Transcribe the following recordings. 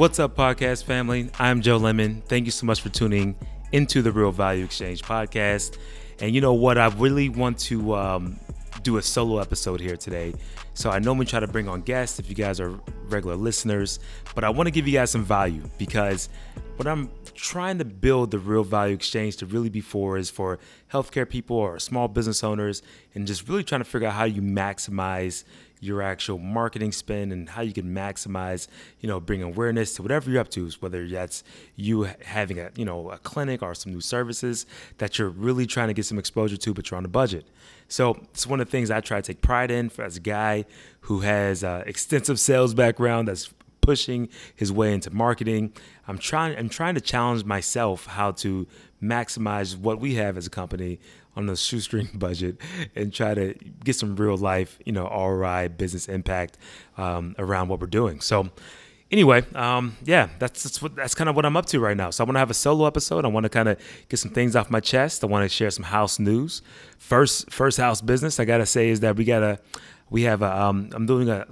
What's up, podcast family? I'm Joe Lemon. Thank you so much for tuning into the Real Value Exchange podcast. And you know what? I really want to um, do a solo episode here today. So I normally try to bring on guests if you guys are regular listeners, but I want to give you guys some value because what I'm trying to build the Real Value Exchange to really be for is for healthcare people or small business owners and just really trying to figure out how you maximize your actual marketing spend and how you can maximize, you know, bring awareness to whatever you're up to, whether that's you having a, you know, a clinic or some new services that you're really trying to get some exposure to, but you're on a budget. So it's one of the things I try to take pride in as a guy who has uh, extensive sales background that's pushing his way into marketing. I'm trying I'm trying to challenge myself how to maximize what we have as a company on a shoestring budget and try to get some real life, you know, ROI business impact um, around what we're doing. So anyway, um, yeah, that's that's, that's kind of what I'm up to right now. So I want to have a solo episode. I want to kind of get some things off my chest. I want to share some house news. First, first house business I gotta say is that we gotta we have a, um, I'm doing a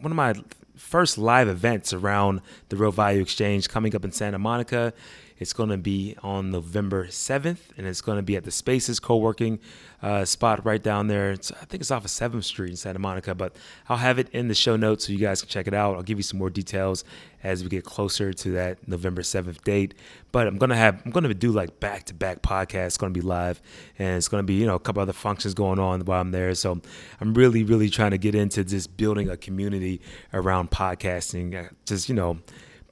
one of my first live events around the Real Value Exchange coming up in Santa Monica. It's going to be on November 7th, and it's going to be at the Spaces co-working uh, spot right down there. It's, I think it's off of 7th Street in Santa Monica, but I'll have it in the show notes so you guys can check it out. I'll give you some more details as we get closer to that November 7th date. But I'm gonna have I'm gonna do like back to back podcasts. It's gonna be live, and it's gonna be you know a couple other functions going on while I'm there. So I'm really really trying to get into just building a community around podcasting. Just you know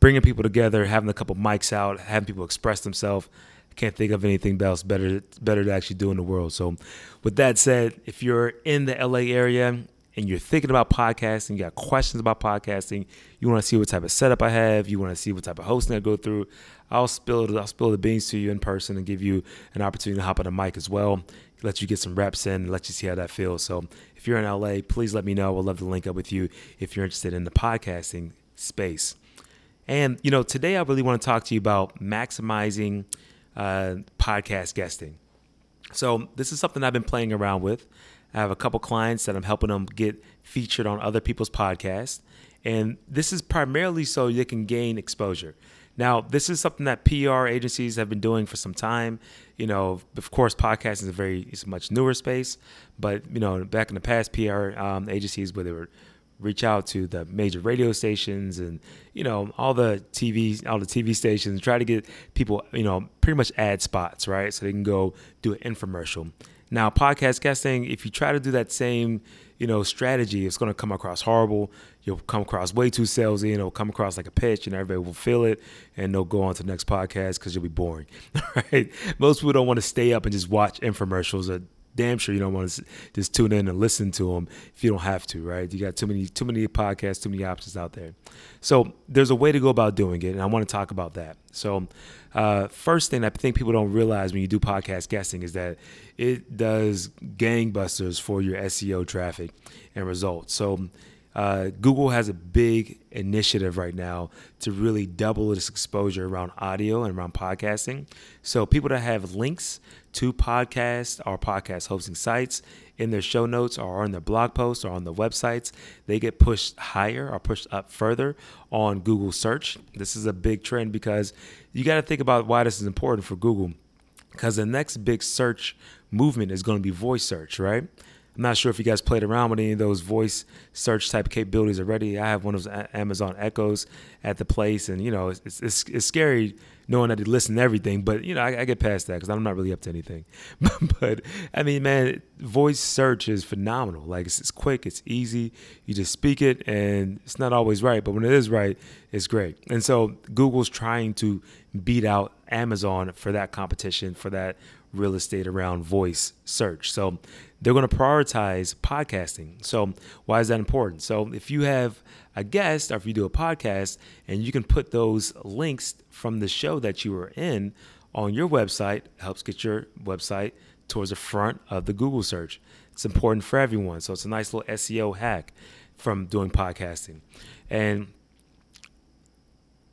bringing people together, having a couple mics out, having people express themselves. Can't think of anything else better better to actually do in the world. So, with that said, if you're in the LA area and you're thinking about podcasting, you got questions about podcasting, you want to see what type of setup I have, you want to see what type of hosting I go through, I'll spill I'll spill the beans to you in person and give you an opportunity to hop on a mic as well. Let you get some reps in, let you see how that feels. So if you're in LA, please let me know. I'd love to link up with you if you're interested in the podcasting space. And, you know, today I really want to talk to you about maximizing uh, podcast guesting. So, this is something I've been playing around with. I have a couple clients that I'm helping them get featured on other people's podcasts. And this is primarily so they can gain exposure. Now, this is something that PR agencies have been doing for some time. You know, of course, podcasting is a very, it's a much newer space. But, you know, back in the past, PR um, agencies, where they were reach out to the major radio stations and you know all the TV all the TV stations try to get people you know pretty much ad spots right? So they can go do an infomercial. Now podcast casting if you try to do that same you know strategy it's going to come across horrible. You'll come across way too salesy and it'll come across like a pitch and everybody will feel it and they'll go on to the next podcast because you'll be boring right? Most people don't want to stay up and just watch infomercials or damn sure you don't want to just tune in and listen to them if you don't have to, right? You got too many too many podcasts, too many options out there. So there's a way to go about doing it, and I want to talk about that. So uh, first thing I think people don't realize when you do podcast guesting is that it does gangbusters for your SEO traffic and results. So uh, Google has a big initiative right now to really double its exposure around audio and around podcasting. So people that have links to podcasts or podcast hosting sites in their show notes or on their blog posts or on the websites, they get pushed higher or pushed up further on Google search. This is a big trend because you got to think about why this is important for Google. Because the next big search movement is going to be voice search, right? I'm not sure if you guys played around with any of those voice search type capabilities already. I have one of those Amazon Echoes at the place, and you know it's it's, it's scary knowing that they listen to everything. But you know I, I get past that because I'm not really up to anything. but I mean, man, voice search is phenomenal. Like it's, it's quick, it's easy. You just speak it, and it's not always right, but when it is right, it's great. And so Google's trying to beat out Amazon for that competition for that real estate around voice search. So they're going to prioritize podcasting. So why is that important? So if you have a guest or if you do a podcast and you can put those links from the show that you were in on your website, helps get your website towards the front of the Google search. It's important for everyone. So it's a nice little SEO hack from doing podcasting. And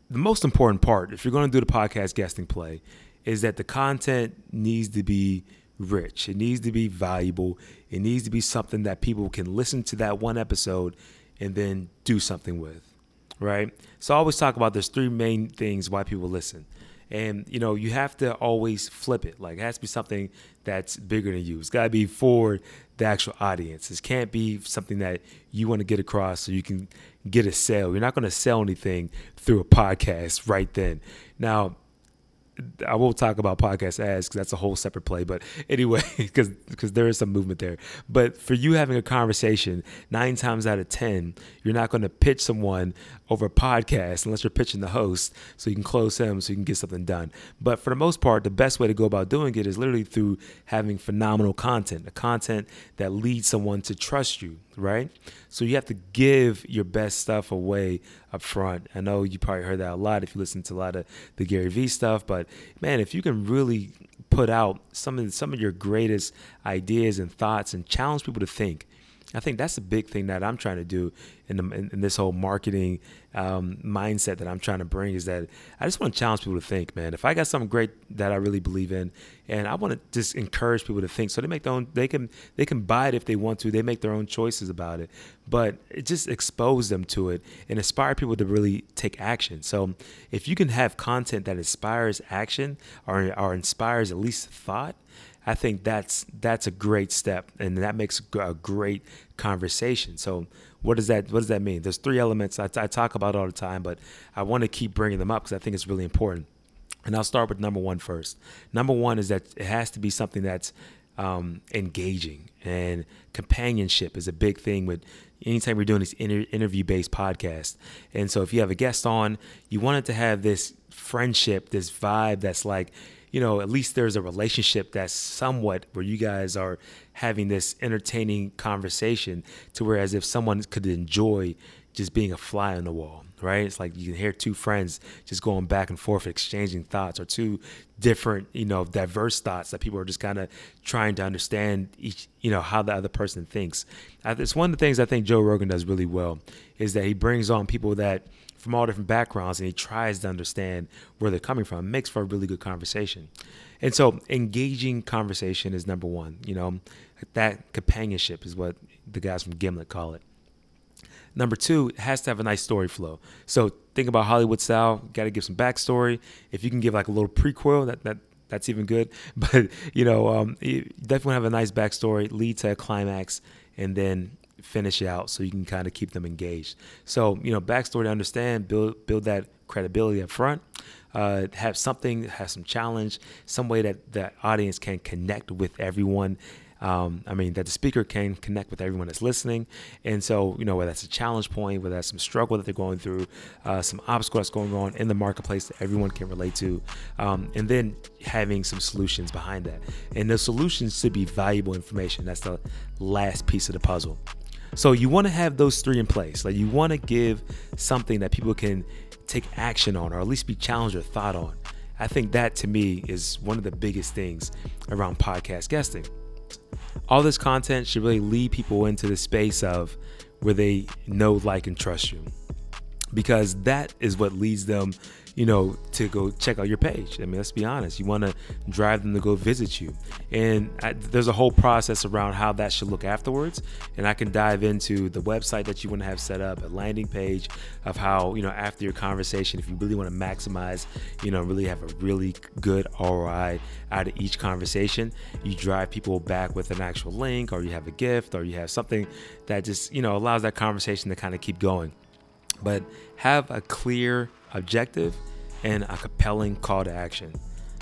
the most important part, if you're going to do the podcast guesting play, is that the content needs to be rich. It needs to be valuable. It needs to be something that people can listen to that one episode and then do something with. right? So I always talk about there's three main things why people listen. And you know, you have to always flip it. Like it has to be something that's bigger than you. It's got to be for the actual audience. It can't be something that you want to get across so you can get a sale. You're not going to sell anything through a podcast right then. Now, I won't talk about podcast ads because that's a whole separate play. But anyway, because because there is some movement there. But for you having a conversation, nine times out of ten, you're not going to pitch someone over a podcast unless you're pitching the host so you can close him so you can get something done. But for the most part, the best way to go about doing it is literally through having phenomenal content, a content that leads someone to trust you, right? So you have to give your best stuff away up front. I know you probably heard that a lot if you listen to a lot of the Gary Vee stuff, but man, if you can really put out some of some of your greatest ideas and thoughts and challenge people to think I think that's the big thing that I'm trying to do in, the, in, in this whole marketing um, mindset that I'm trying to bring is that I just want to challenge people to think, man. If I got something great that I really believe in, and I want to just encourage people to think, so they make their own, they can they can buy it if they want to. They make their own choices about it, but it just expose them to it and inspire people to really take action. So if you can have content that inspires action or or inspires at least thought I think that's that's a great step, and that makes a great conversation. So, what does that what does that mean? There's three elements I, I talk about all the time, but I want to keep bringing them up because I think it's really important. And I'll start with number one first. Number one is that it has to be something that's um, engaging, and companionship is a big thing with anytime we're doing these inter- interview based podcasts. And so, if you have a guest on, you want it to have this friendship, this vibe that's like you know, at least there's a relationship that's somewhat where you guys are having this entertaining conversation to whereas if someone could enjoy just being a fly on the wall, right? It's like you can hear two friends just going back and forth, exchanging thoughts, or two different, you know, diverse thoughts that people are just kind of trying to understand each, you know, how the other person thinks. It's one of the things I think Joe Rogan does really well is that he brings on people that from all different backgrounds and he tries to understand where they're coming from. It makes for a really good conversation. And so engaging conversation is number one. You know, that companionship is what the guys from Gimlet call it. Number two, it has to have a nice story flow. So think about Hollywood style. Got to give some backstory. If you can give like a little prequel, that that that's even good. But you know, um, you definitely have a nice backstory, lead to a climax, and then finish out so you can kind of keep them engaged. So, you know, backstory to understand, build build that credibility up front. Uh, have something, have some challenge, some way that the audience can connect with everyone. Um, I mean, that the speaker can connect with everyone that's listening. And so, you know, whether that's a challenge point, whether that's some struggle that they're going through, uh, some obstacle that's going on in the marketplace that everyone can relate to, um, and then having some solutions behind that. And the solutions should be valuable information. That's the last piece of the puzzle. So you want to have those three in place. Like you want to give something that people can take action on or at least be challenged or thought on. I think that to me is one of the biggest things around podcast guesting. All this content should really lead people into the space of where they know, like, and trust you. Because that is what leads them you know, to go check out your page. I mean, let's be honest. You want to drive them to go visit you, and I, there's a whole process around how that should look afterwards. And I can dive into the website that you want to have set up, a landing page of how you know after your conversation, if you really want to maximize, you know, really have a really good ROI out of each conversation, you drive people back with an actual link, or you have a gift, or you have something that just you know allows that conversation to kind of keep going. But have a clear objective and a compelling call to action.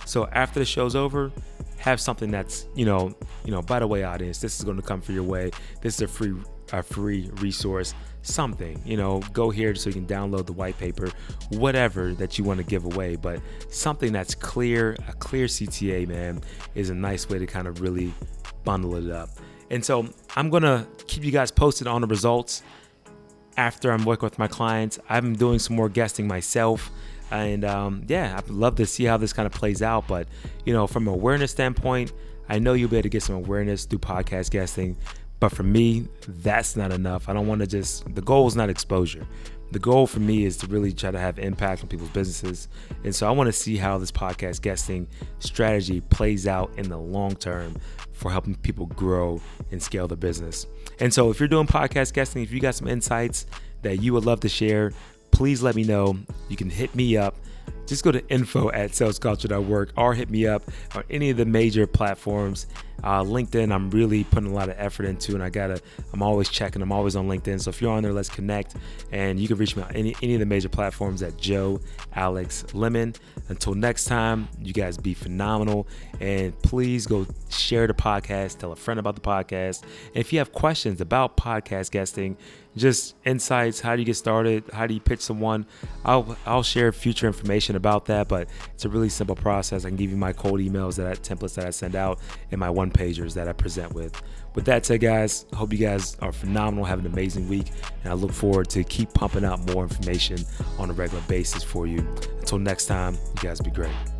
So after the show's over, have something that's, you know, you know, by the way, audience, this is going to come for your way. This is a free a free resource, something, you know, go here so you can download the white paper, whatever that you want to give away, but something that's clear, a clear CTA, man, is a nice way to kind of really bundle it up. And so I'm going to keep you guys posted on the results after I'm working with my clients. I'm doing some more guesting myself. And um, yeah, I'd love to see how this kind of plays out. But, you know, from awareness standpoint, I know you'll be able to get some awareness through podcast guesting. But for me, that's not enough. I don't want to just, the goal is not exposure. The goal for me is to really try to have impact on people's businesses. And so I want to see how this podcast guesting strategy plays out in the long term for helping people grow and scale their business. And so if you're doing podcast guesting, if you got some insights that you would love to share, please let me know. You can hit me up just go to info at salesculture.work or hit me up on any of the major platforms. Uh, LinkedIn, I'm really putting a lot of effort into, and I gotta, I'm always checking. I'm always on LinkedIn. So if you're on there, let's connect. And you can reach me on any, any of the major platforms at Joe Alex Lemon. Until next time, you guys be phenomenal. And please go share the podcast, tell a friend about the podcast. And if you have questions about podcast guesting, just insights, how do you get started, how do you pitch someone, I'll I'll share future information about that. But it's a really simple process. I can give you my cold emails that I, templates that I send out and my one pagers that I present with. With that said, guys, I hope you guys are phenomenal, have an amazing week, and I look forward to keep pumping out more information on a regular basis for you. Until next time, you guys be great.